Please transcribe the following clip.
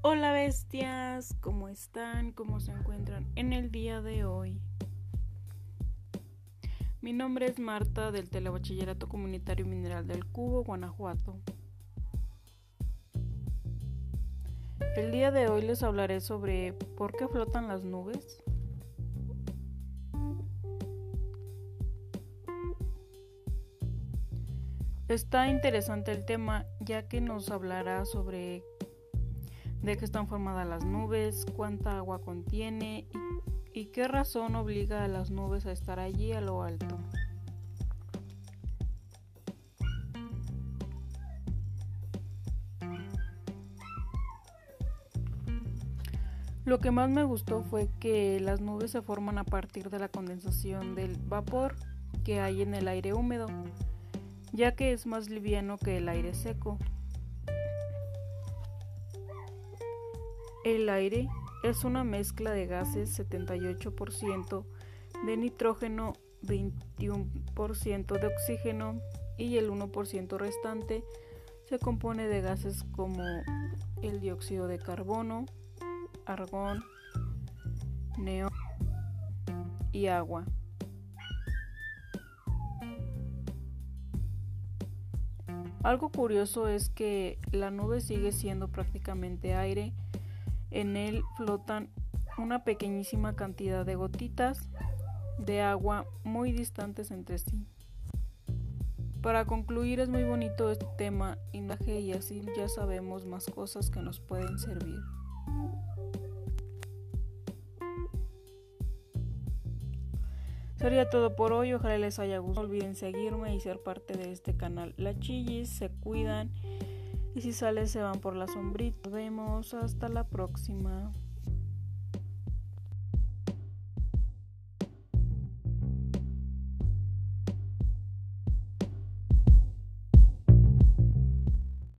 Hola bestias, ¿cómo están? ¿Cómo se encuentran en el día de hoy? Mi nombre es Marta del Telebachillerato Comunitario Mineral del Cubo, Guanajuato. El día de hoy les hablaré sobre por qué flotan las nubes. Está interesante el tema ya que nos hablará sobre de qué están formadas las nubes, cuánta agua contiene y, y qué razón obliga a las nubes a estar allí a lo alto. Lo que más me gustó fue que las nubes se forman a partir de la condensación del vapor que hay en el aire húmedo ya que es más liviano que el aire seco. El aire es una mezcla de gases 78% de nitrógeno, 21% de oxígeno y el 1% restante se compone de gases como el dióxido de carbono, argón, neón y agua. Algo curioso es que la nube sigue siendo prácticamente aire. En él flotan una pequeñísima cantidad de gotitas de agua muy distantes entre sí. Para concluir es muy bonito este tema y así ya sabemos más cosas que nos pueden servir. Sería todo por hoy, ojalá les haya gustado. No olviden seguirme y ser parte de este canal. La chillis, se cuidan y si salen se van por la sombrita. Nos vemos, hasta la próxima.